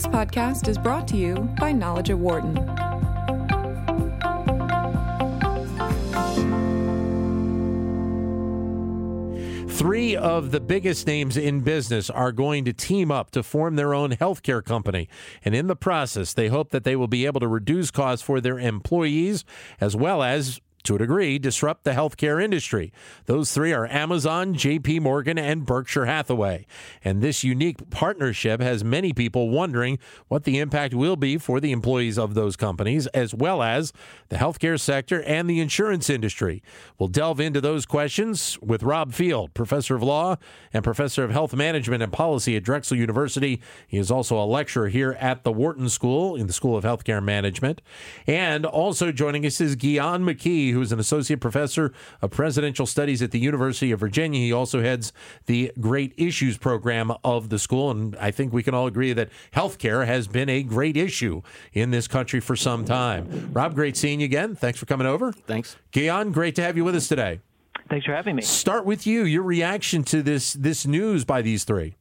This podcast is brought to you by Knowledge at Wharton. Three of the biggest names in business are going to team up to form their own healthcare company. And in the process, they hope that they will be able to reduce costs for their employees as well as to a degree, disrupt the healthcare industry. Those three are Amazon, JP Morgan, and Berkshire Hathaway. And this unique partnership has many people wondering what the impact will be for the employees of those companies, as well as the healthcare sector and the insurance industry. We'll delve into those questions with Rob Field, professor of law and professor of health management and policy at Drexel University. He is also a lecturer here at the Wharton School in the School of Healthcare Management. And also joining us is Guian McKee who's an associate professor of presidential studies at the University of Virginia. He also heads the Great Issues program of the school. And I think we can all agree that healthcare has been a great issue in this country for some time. Rob, great seeing you again. Thanks for coming over. Thanks. Guian, great to have you with us today. Thanks for having me. Start with you. Your reaction to this this news by these three.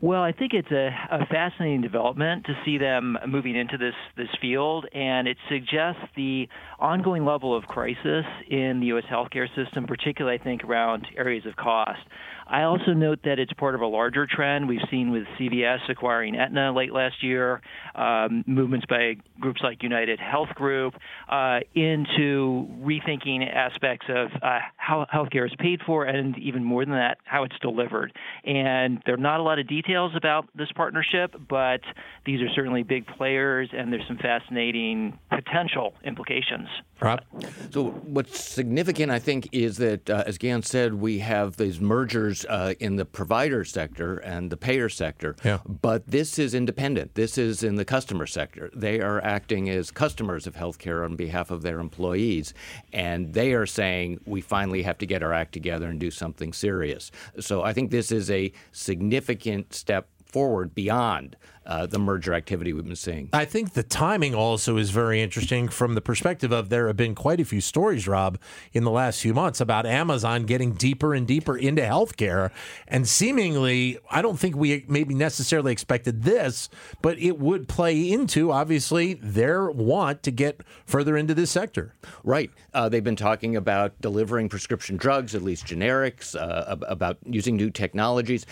Well, I think it's a, a, fascinating development to see them moving into this this field, and it suggests the ongoing level of crisis in the U.S. healthcare system, particularly I think around areas of cost. I also note that it's part of a larger trend we've seen with CVS acquiring Aetna late last year, um, movements by groups like United Health Group uh, into rethinking aspects of uh, how healthcare is paid for, and even more than that, how it's delivered. And there are not a lot of details about this partnership, but these are certainly big players, and there's some fascinating potential implications. Rob? So, what's significant, I think, is that, uh, as Guian said, we have these mergers uh, in the provider sector and the payer sector. Yeah. But this is independent. This is in the customer sector. They are acting as customers of healthcare on behalf of their employees. And they are saying, we finally have to get our act together and do something serious. So, I think this is a significant step forward beyond uh, the merger activity we've been seeing. I think the timing also is very interesting from the perspective of there have been quite a few stories, Rob, in the last few months about Amazon getting deeper and deeper into healthcare. And seemingly, I don't think we maybe necessarily expected this, but it would play into, obviously, their want to get further into this sector. Right. Uh, they've been talking about delivering prescription drugs, at least generics, uh, about using new technologies.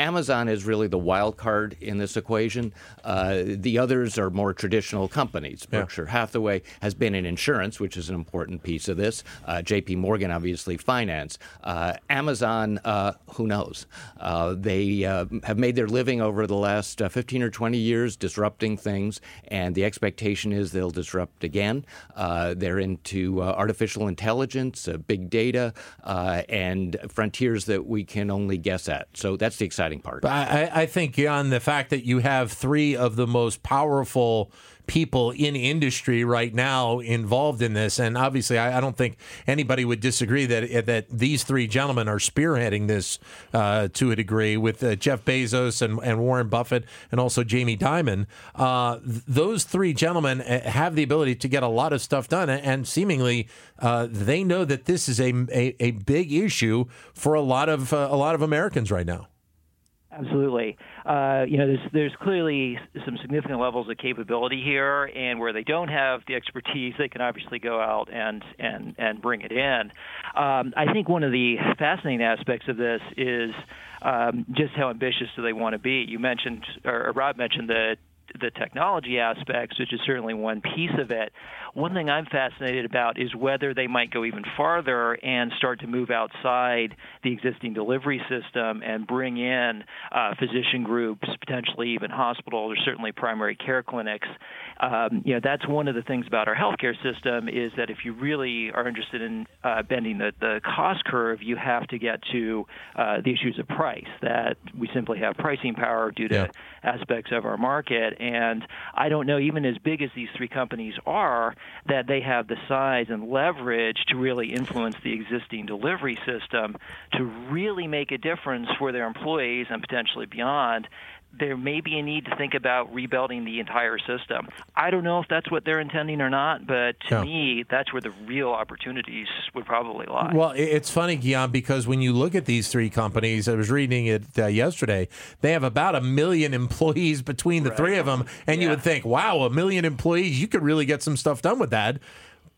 Amazon is really the wild card in this equation. Uh, the others are more traditional companies. Berkshire. Hathaway has been in insurance, which is an important piece of this. Uh, J.P. Morgan, obviously, finance. Uh, Amazon, uh, who knows? Uh, they uh, have made their living over the last 15 or 20 years disrupting things, and the expectation is they'll disrupt again. they're into artificial intelligence, big data, and frontiers that we can only guess at. So that's the exciting exciting part. I, I think on the fact that you have three of the most powerful people in industry right now involved in this, and obviously, I, I don't think anybody would disagree that that these three gentlemen are spearheading this uh, to a degree with uh, Jeff Bezos and, and, Warren Buffett and also Jamie Dimon. Uh, those three gentlemen uh, have the ability to get a lot of stuff done, and seemingly uh, they know that this is a, a, a big issue for a lot of uh, a lot of Americans right now. Absolutely. Uh, you know, there's there's clearly some significant levels of capability here, and where they don't have the expertise, they can obviously go out and and and bring it in. Um, I think one of the fascinating aspects of this is um, just how ambitious do they want to be. You mentioned, or Rob mentioned the the technology aspects, which is certainly one piece of it. One thing I'm fascinated about is whether they might go even farther and start to move outside the existing delivery system and bring in uh, physician groups, potentially even hospitals or certainly primary care clinics. Um, you know, that's one of the things about our healthcare system is that if you really are interested in uh, bending the, the cost curve, you have to get to uh, the issues of price. That we simply have pricing power due to yeah. aspects of our market, and I don't know, even as big as these three companies are, that they have the size and leverage to really influence the existing delivery system to really make a difference for their employees and potentially beyond there may be a need to think about rebuilding the entire system. I don't know if that's what they're intending or not, but to Yeah. me, that's where the real opportunities would probably lie. Well, it's funny, Guian, because when you look at these three companies, I was reading it uh, yesterday, they have about a million employees between the three of them. And you would think, wow, a million employees, you could really get some stuff done with that.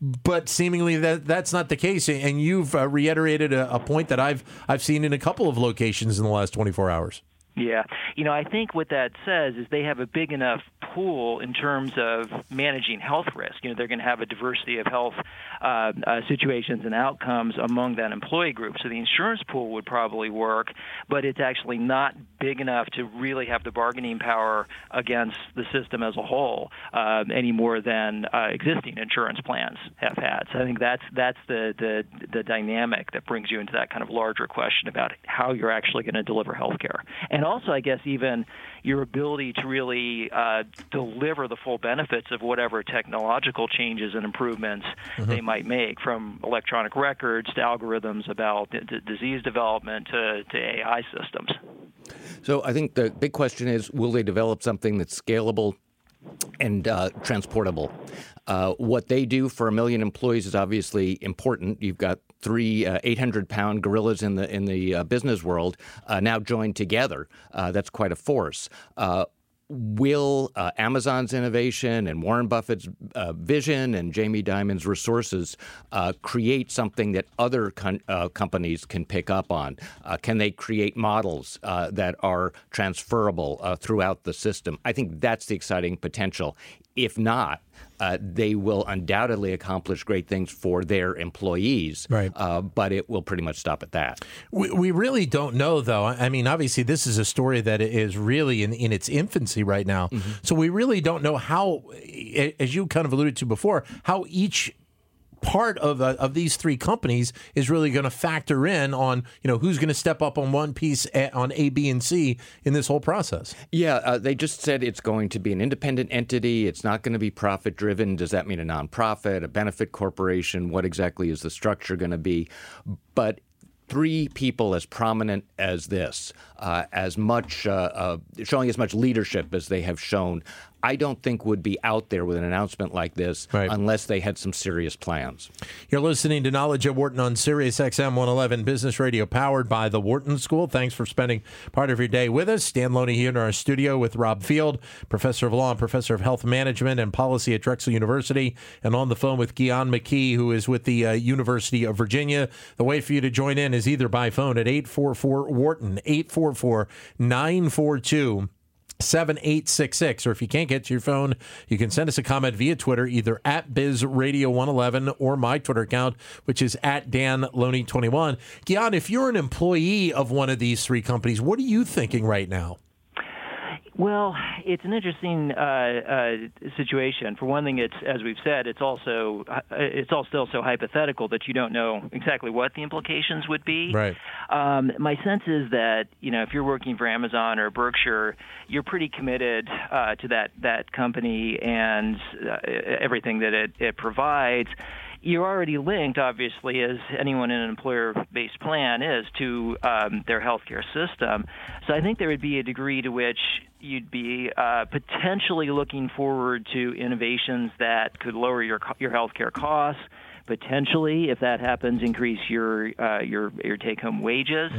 But seemingly that that's not the case, and you've uh, reiterated a, a point that I've I've seen in a couple of locations in the last 24 hours. Yeah. You know, I think what that says is they have a big enough pool in terms of managing health risk. You know, they're going to have a diversity of health uh, uh, situations and outcomes among that employee group. So the insurance pool would probably work, but it's actually not big enough to really have the bargaining power against the system as a whole uh, any more than uh, existing insurance plans have had. So I think that's that's the, the the dynamic that brings you into that kind of larger question about how you're actually going to deliver health care. And also, I guess, even your ability to really uh, deliver the full benefits of whatever technological changes and improvements they might make, from electronic records to algorithms about d- d- disease development to, to AI systems. So I think the big question is will they develop something that's scalable and uh, transportable? Uh, what they do for a million employees is obviously important. You've got three uh, 800 pound gorillas in the in the uh, business world uh, now joined together. Uh, that's quite a force. Will uh, Amazon's innovation and Warren Buffett's uh, vision and Jamie Dimon's resources uh, create something that other con- uh, companies can pick up on? Uh, can they create models uh, that are transferable throughout the system? I think that's the exciting potential. If not, uh, they will undoubtedly accomplish great things for their employees, Right. uh, but it will pretty much stop at that. We, we really don't know, though. I mean, obviously, this is a story that is really in, in its infancy right now. So we really don't know how, as you kind of alluded to before, how each part of uh, of these three companies is really going to factor in on you know who's going to step up on one piece a, on A, B, and C in this whole process. Yeah, uh, they just said it's going to be an independent entity. It's not going to be profit driven. Does that mean a nonprofit, a benefit corporation? What exactly is the structure going to be? But three people as prominent as this, uh, as much uh, uh, showing as much leadership as they have shown, I don't think would be out there with an announcement like this Right. unless they had some serious plans. You're listening to Knowledge at Wharton on Sirius XM 111 Business Radio, powered by the Wharton School. Thanks for spending part of your day with us. Dan Loney here in our studio with Rob Field, professor of law and professor of health management and policy at Drexel University, and on the phone with Guian McKee, who is with the uh, University of Virginia. The way for you to join in is either by phone at 844 Wharton, 844 942 7866 or if you can't get to your phone you can send us a comment via twitter either at bizradio111 or my twitter account which is at danloney21 Guian, if you're an employee of one of these three companies what are you thinking right now Well, it's an interesting uh, uh, situation. For one thing, it's as we've said, it's also uh, it's all still so hypothetical that you don't know exactly what the implications would be. Right. Um, my sense is that you know if you're working for Amazon or Berkshire, you're pretty committed uh, to that that company and uh, everything that it, it provides. You're already linked, obviously, as anyone in an employer-based plan is, to um, their healthcare system. So I think there would be a degree to which you'd be uh, potentially looking forward to innovations that could lower your your healthcare costs, potentially, if that happens, increase your uh, your your take-home wages.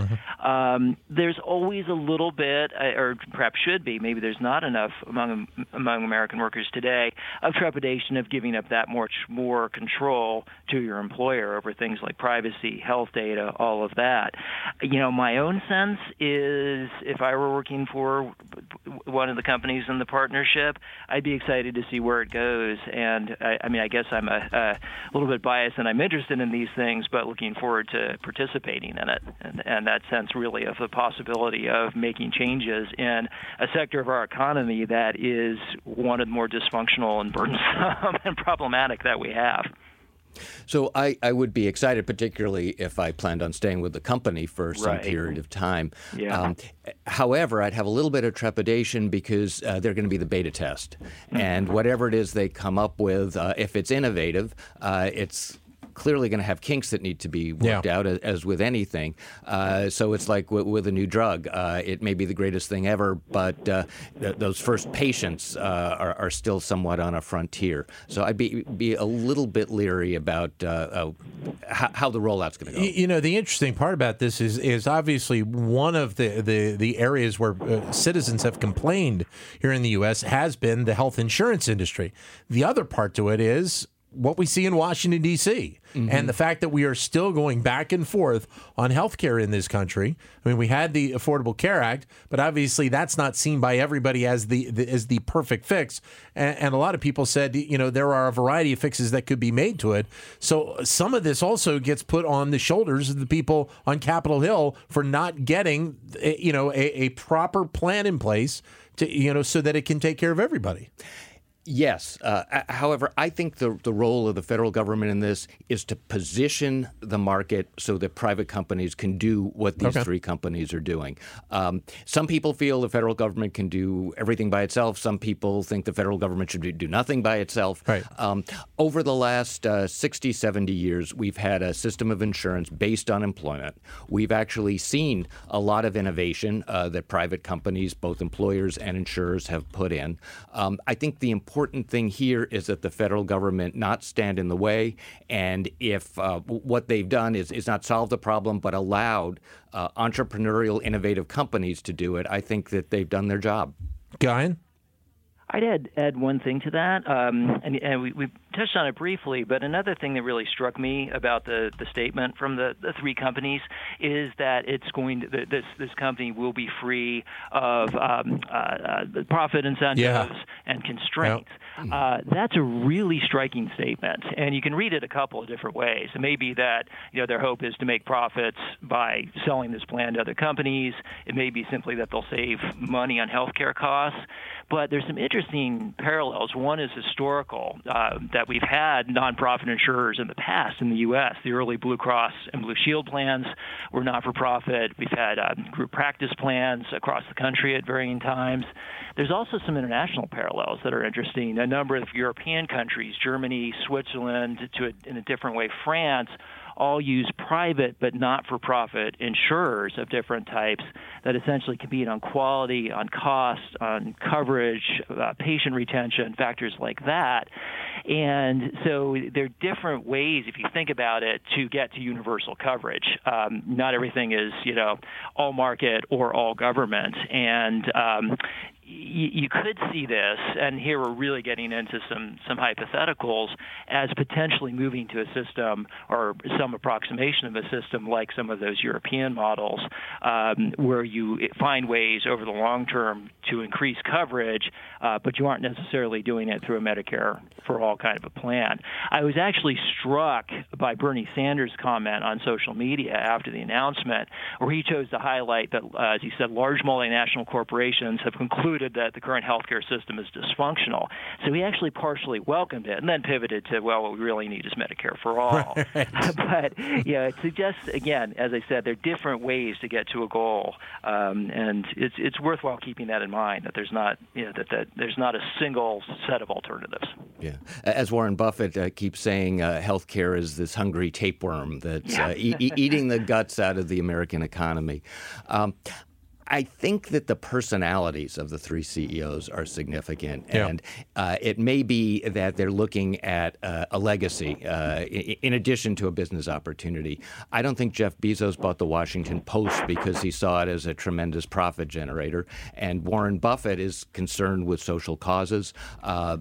Um, there's always a little bit, uh, or perhaps should be, maybe there's not enough among among American workers today of trepidation of giving up that much more control to your employer over things like privacy, health data, all of that. You know, my own sense is if I were working for one of the companies in the partnership, I'd be excited to see where it goes. And I, I mean, I guess I'm a, a little bit biased and I'm interested in these things, but looking forward to participating in it. And, and that sense really of the possibility of making changes in a sector of our economy that is one of the more dysfunctional and burdensome and problematic that we have. So I, I would be excited, particularly if I planned on staying with the company for some Right. period of time. Um, however, I'd have a little bit of trepidation because uh, they're going to be the beta test, and whatever it is they come up with, uh, if it's innovative, uh, it's clearly going to have kinks that need to be worked Yeah. out, as, as with anything. Uh, so it's like with, with a new drug. Uh, it may be the greatest thing ever, but uh, th- those first patients uh, are, are still somewhat on a frontier. So I'd be be a little bit leery about uh, uh, how, how the rollout's going to go. You know, the interesting part about this is is obviously one of the the, the areas where uh, citizens have complained here in the U.S. has been the health insurance industry. The other part to it is what we see in Washington D.C. and the fact that we are still going back and forth on health care in this country. I mean, we had the Affordable Care Act, but obviously that's not seen by everybody as the, the as the perfect fix. And, and a lot of people said, you know, there are a variety of fixes that could be made to it. So some of this also gets put on the shoulders of the people on Capitol Hill for not getting, eh, you know, a, a proper plan in place to, you know, so that it can take care of everybody. Yes. Uh, however, I think the, the role of the federal government in this is to position the market so that private companies can do what these Okay. three companies are doing. Um, some people feel the federal government can do everything by itself. Some people think the federal government should do- do nothing by itself. Right. Um, over the last uh, 60, 70 years, we've had a system of insurance based on employment. We've actually seen a lot of innovation uh, that private companies, both employers and insurers, have put in. Um, I think the important thing here is that the federal government not stand in the way, and if uh, what they've done is, is not solve the problem but allowed uh, entrepreneurial, innovative companies to do it, I think that they've done their job. Guian? I'd add add one thing to that, um, and, and we, we touched on it briefly. But another thing that really struck me about the, the statement from the, the three companies is that it's going to this this company will be free of um, uh, uh, profit incentives Yeah. and constraints. Uh, that's a really striking statement, and you can read it a couple of different ways. It may be that you know their hope is to make profits by selling this plan to other companies. It may be simply that they'll save money on healthcare costs. But there's some interesting parallels. One is historical, uh, that we've had nonprofit insurers in the past in the U.S. The early Blue Cross and Blue Shield plans were not for profit. We've had um, group practice plans across the country at varying times. There's also some international parallels that are interesting. A number of European countries, Germany, Switzerland, to a, in a different way, France, all use private but not for profit insurers of different types that essentially compete on quality, on cost, on coverage, uh, patient retention, factors like that. And so there are different ways, if you think about it, to get to universal coverage. Um, not everything is, you know, all market or all government. And um, you could see this, and here we're really getting into some some hypotheticals as potentially moving to a system or some approximation of a system like some of those European models, um, where you find ways over the long term to increase coverage, uh, but you aren't necessarily doing it through a Medicare for all kind of a plan. I was actually struck by Bernie Sanders' comment on social media after the announcement, where he chose to highlight that, uh, as he said, large multinational corporations have concluded that the current healthcare system is dysfunctional. So he actually partially welcomed it and then pivoted to, well, what we really need is Medicare for all. but yeah, it suggests again, as I said, there are different ways to get to a goal, um, and it's it's worthwhile keeping that in mind that there's not you know that, that there's not a single set of alternatives. Yeah. As Warren Buffett uh, keeps saying, uh, healthcare is this hungry tapeworm that's uh, e- e- eating the guts out of the American economy. Um, I think that the personalities of the three CEOs are significant, Yeah. and uh, it may be that they're looking at uh, a legacy uh, in addition to a business opportunity. I don't think Jeff Bezos bought the Washington Post because he saw it as a tremendous profit generator, and Warren Buffett is concerned with social causes. Uh,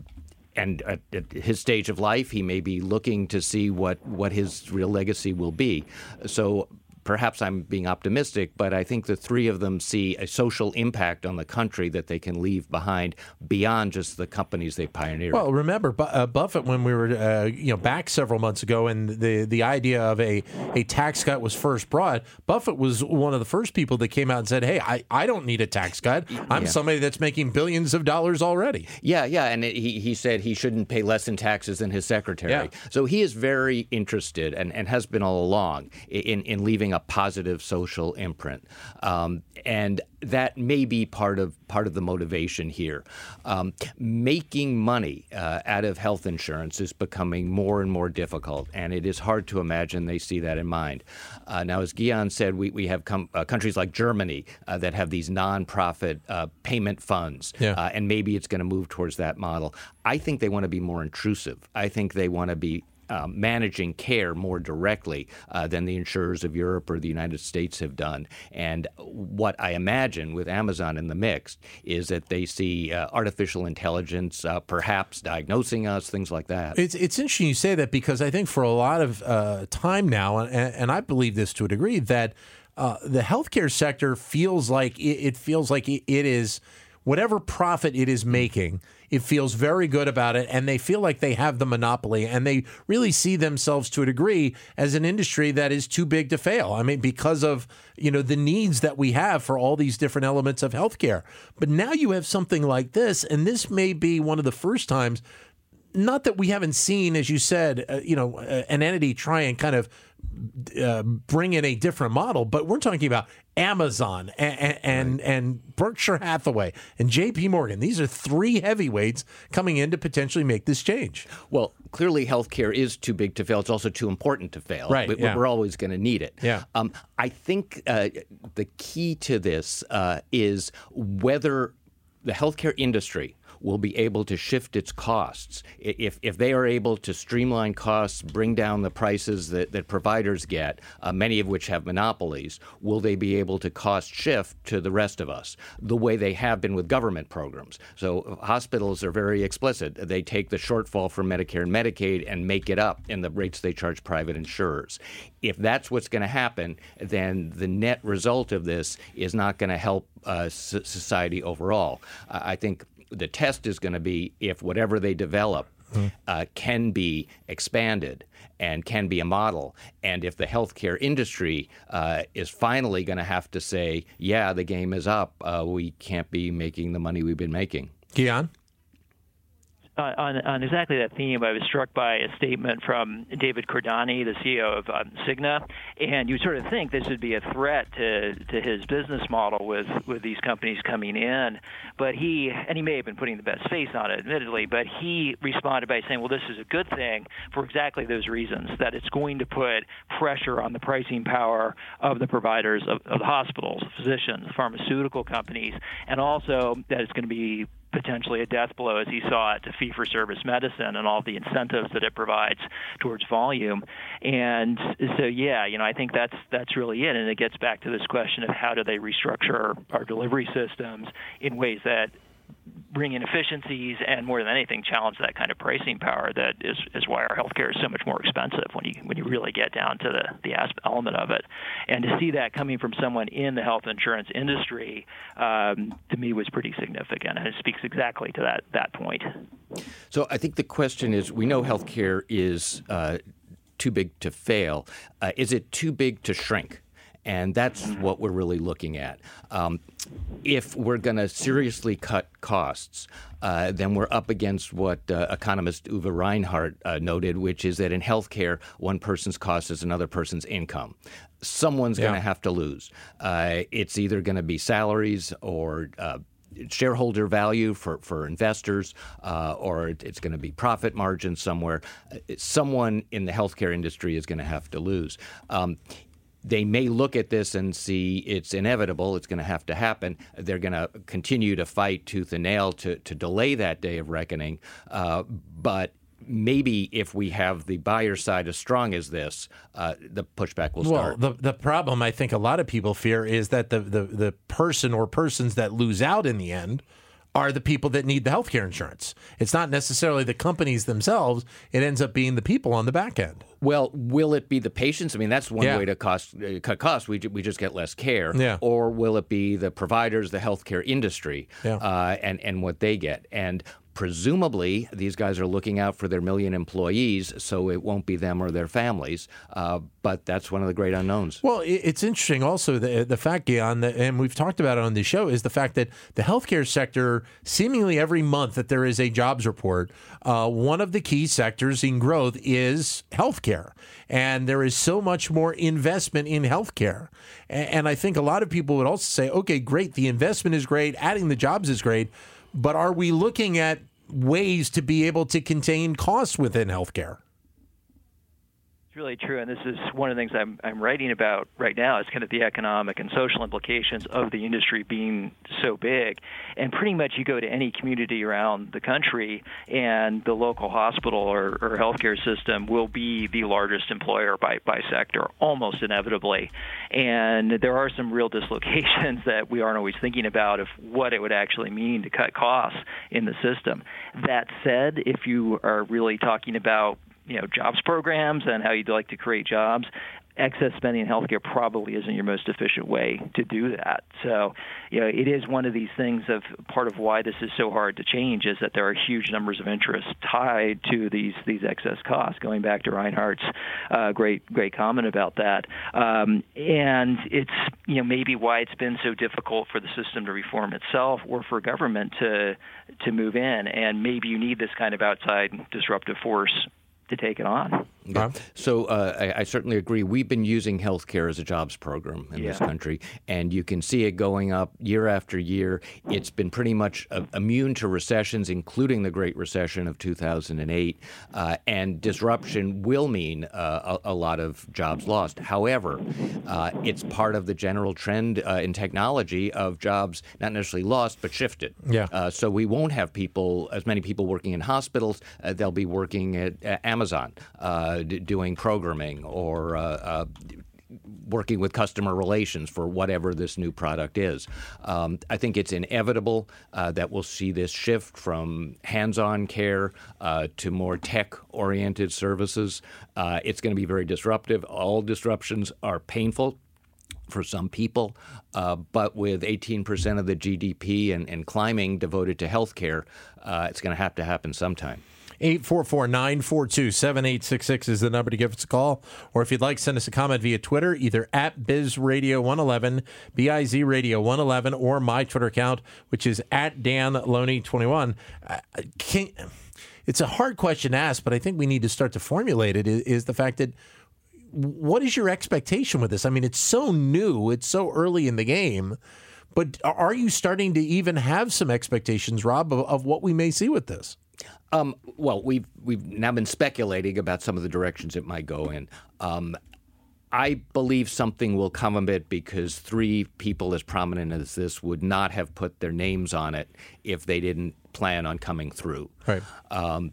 and at, at his stage of life, he may be looking to see what, what his real legacy will be. So perhaps I'm being optimistic, but I think the three of them see a social impact on the country that they can leave behind beyond just the companies they pioneered. Well, remember Bu- uh, Buffett when we were uh, you know back several months ago, and the the idea of a a tax cut was first brought. Buffett was one of the first people that came out and said, "Hey, I, I don't need a tax cut. I'm Yeah. somebody that's making billions of dollars already." Yeah, yeah, and it, he he said he shouldn't pay less in taxes than his secretary. Yeah. So he is very interested and, and has been all along in in leaving leaving a positive social imprint. Um, and that may be part of part of the motivation here. Um, making money uh, out of health insurance is becoming more and more difficult, and it is hard to imagine they see that in mind. Uh, now, as Guian said, we, we have com- uh, countries like Germany uh, that have these nonprofit uh, payment funds, Yeah. uh, and maybe it's going to move towards that model. I think they want to be more intrusive. I think they want to be um, managing care more directly uh, than the insurers of Europe or the United States have done. And what I imagine with Amazon in the mix is that they see uh, artificial intelligence uh, perhaps diagnosing us, things like that. It's it's interesting you say that because I think for a lot of uh, time now, and, and I believe this to a degree, that uh, the healthcare sector feels like it, it feels like it, it is whatever profit it is making. It feels very good about it, and they feel like they have the monopoly, and they really see themselves to a degree as an industry that is too big to fail. I mean, because of you know the needs that we have for all these different elements of healthcare. But now you have something like this, and this may be one of the first times not that we haven't seen, as you said, uh, you know, uh, an entity try and kind of uh, bring in a different model, but we're talking about Amazon and and, and Berkshire Hathaway and J.P. Morgan. These are three heavyweights coming in to potentially make this change. Well, clearly, healthcare is too big to fail. It's also too important to fail. Right, We- yeah. We're always going to need it. Yeah. Um, I think uh, the key to this uh, is whether the healthcare industry will be able to shift its costs. If, if they are able to streamline costs, bring down the prices that, that providers get, uh, many of which have monopolies, will they be able to cost shift to the rest of us the way they have been with government programs? So hospitals are very explicit. They take the shortfall from Medicare and Medicaid and make it up in the rates they charge private insurers. If that's what's going to happen, then the net result of this is not going to help uh, s- society overall. Uh, I think the test is going to be if whatever they develop uh, can be expanded and can be a model. And if the healthcare industry uh, is finally going to have to say, yeah, the game is up, uh, we can't be making the money we've been making. Guian? On, on, on exactly that theme, I was struck by a statement from David Cordani, the CEO of um, Cigna, and you sort of think this would be a threat to, to his business model with, with these companies coming in. But he, and he may have been putting the best face on it, admittedly, but he responded by saying, well, this is a good thing for exactly those reasons, that it's going to put pressure on the pricing power of the providers of, of the hospitals, physicians, pharmaceutical companies, and also that it's going to be potentially a death blow as he saw it to fee for service medicine and all the incentives that it provides towards volume. And so yeah, you know, I think that's that's really it and it gets back to this question of how do they restructure our delivery systems in ways that bring in efficiencies and more than anything challenge that kind of pricing power that is, is why our healthcare is so much more expensive when you when you really get down to the the element of it and to see that coming from someone in the health insurance industry um, to me was pretty significant and it speaks exactly to that that point So I think the question is we know healthcare is uh, too big to fail. Uh, is it too big to shrink? And that's what we're really looking at. Um, if we're going to seriously cut costs, uh, then we're up against what uh, economist Uwe Reinhardt uh, noted, which is that in healthcare, one person's cost is another person's income. Someone's going to have to lose. Uh, it's either going to be salaries or uh, shareholder value for, for investors, uh, or it's going to be profit margin somewhere. Uh, Someone in the healthcare industry is going to have to lose. Um, they may look at this and see it's inevitable, it's going to have to happen. They're going to continue to fight tooth and nail to, to delay that day of reckoning. Uh, but maybe if we have the buyer side as strong as this, uh, the pushback will start. Well, the the problem I think a lot of people fear is that the, the the person or persons that lose out in the end are the people that need the healthcare insurance. It's not necessarily the companies themselves. It ends up being the people on the back end. Well, will it be the patients? I mean, that's one Yeah. way to cost uh, cut costs. We, we just get less care. Yeah. Or will it be the providers, the healthcare industry, Yeah. uh, and and what they get? And presumably, these guys are looking out for their million employees, so it won't be them or their families. Uh, but that's one of the great unknowns. Well, it's interesting also the the fact, Guian, and we've talked about it on the show, is the fact that the healthcare sector, seemingly every month that there is a jobs report, uh, one of the key sectors in growth is healthcare, and there is so much more investment in healthcare. And, and I think a lot of people would also say, okay, great, the investment is great, adding the jobs is great, but are we looking at ways to be able to contain costs within healthcare? It's really true, and this is one of the things I'm, I'm writing about right now. Is kind of the economic and social implications of the industry being so big. And pretty much, you go to any community around the country, and the local hospital or, or healthcare system will be the largest employer by by sector, almost inevitably. And there are some real dislocations that we aren't always thinking about of what it would actually mean to cut costs in the system. That said, if you are really talking about you know jobs programs and how you'd like to create jobs excess spending in healthcare probably isn't your most efficient way to do that. So, you know, it is one of these things of part of why this is so hard to change is that there are huge numbers of interests tied to these these excess costs. Going back to Reinhardt's uh, great great comment about that, um, and it's you know maybe why it's been so difficult for the system to reform itself or for government to to move in, and maybe you need this kind of outside disruptive force to take it on. So uh, I, I, certainly agree. We've been using healthcare as a jobs program in yeah. this country, and you can see it going up year after year. It's been pretty much uh, immune to recessions, including the Great Recession of 2008, uh, and disruption will mean uh, a, a, lot of jobs lost. However, uh, it's part of the general trend uh, in technology of jobs not necessarily lost but shifted. Yeah. so we won't have people, as many people working in hospitals. they'll be working at Amazon uh, d- doing programming or uh, uh, working with customer relations for whatever this new product is. Um, I think it's inevitable uh, that we'll see this shift from hands on care uh, to more tech oriented services. Uh, it's going to be very disruptive. All disruptions are painful. For some people, uh, but with 18% of the GDP and, and climbing devoted to healthcare, uh, it's going to have to happen sometime. 844 942 7866 is the number to give us a call. Or if you'd like, send us a comment via Twitter, either at BizRadio111, BIZ Radio 111, or my Twitter account, which is at Dan Loney 21. Uh, it's a hard question to ask, but I think we need to start to formulate it. Is, is the fact that what is your expectation with this? I mean, it's so new, it's so early in the game. But are you starting to even have some expectations, Rob, of, of what we may see with this? Um, well, we've we've now been speculating about some of the directions it might go in. Um, I believe something will come of it because three people as prominent as this would not have put their names on it if they didn't plan on coming through. Right. Um,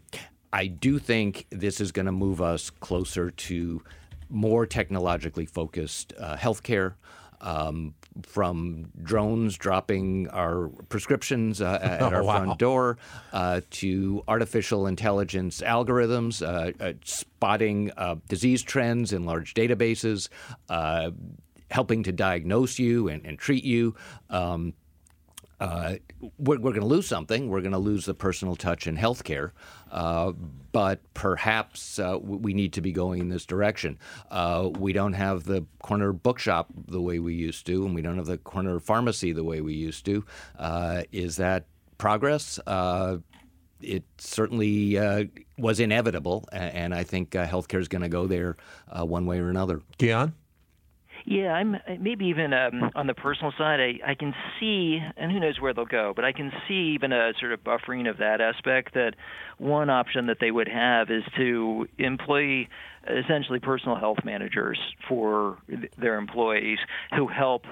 I do think this is going to move us closer to more technologically focused uh, healthcare um, from drones dropping our prescriptions uh, at our oh, wow. front door uh, to artificial intelligence algorithms uh, uh spotting uh, disease trends in large databases, uh, helping to diagnose you and, and treat you. Um, uh, we're, we're going to lose something. We're going to lose the personal touch in healthcare, uh, but perhaps uh, we need to be going in this direction. Uh, we don't have the corner bookshop the way we used to, and we don't have the corner pharmacy the way we used to. Uh, is that progress? Uh, it certainly was inevitable, and I think healthcare is going to go there one way or another. Guian? Yeah, I'm maybe even um, on the personal side. I, I can see, and who knows where they'll go, but I can see even a sort of buffering of that aspect. That one option that they would have is to employ essentially personal health managers for their employees who help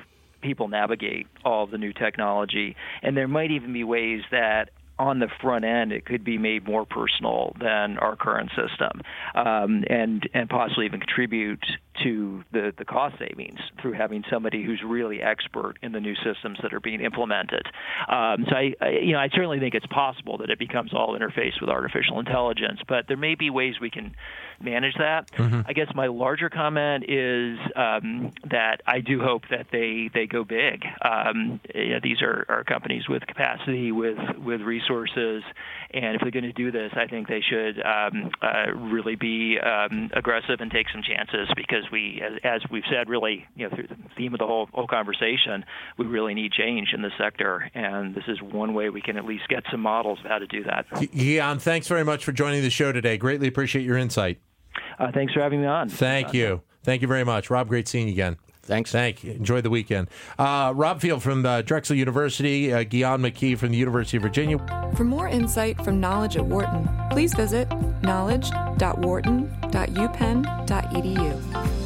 people navigate all the new technology. And there might even be ways that on the front end, it could be made more personal than our current system, um, and and possibly even contribute to the the cost savings through having somebody who's really expert in the new systems that are being implemented. Um, so I, I, you know, I certainly think it's possible that it becomes all interfaced with artificial intelligence, but there may be ways we can manage that. Mm-hmm. I guess my larger comment is um, that I do hope that they they go big. Um, you know, these are, are companies with capacity, with with resources, and if they're going to do this, I think they should um, uh, really be um, aggressive and take some chances because we, as, as, we've said, really, you know, through the theme of the whole, whole conversation, we really need change in the sector, and this is one way we can at least get some models of how to do that. Guian, thanks very much for joining the show today. Greatly appreciate your insight. Uh, thanks for having me on. Thank you. Thank you very much. Rob, great seeing you again. Thanks. Thank you. Enjoy the weekend. Uh, Rob Field from Drexel University, uh, Guian McKee from the University of Virginia. For more insight from Knowledge at Wharton, please visit knowledge.wharton.upenn.edu.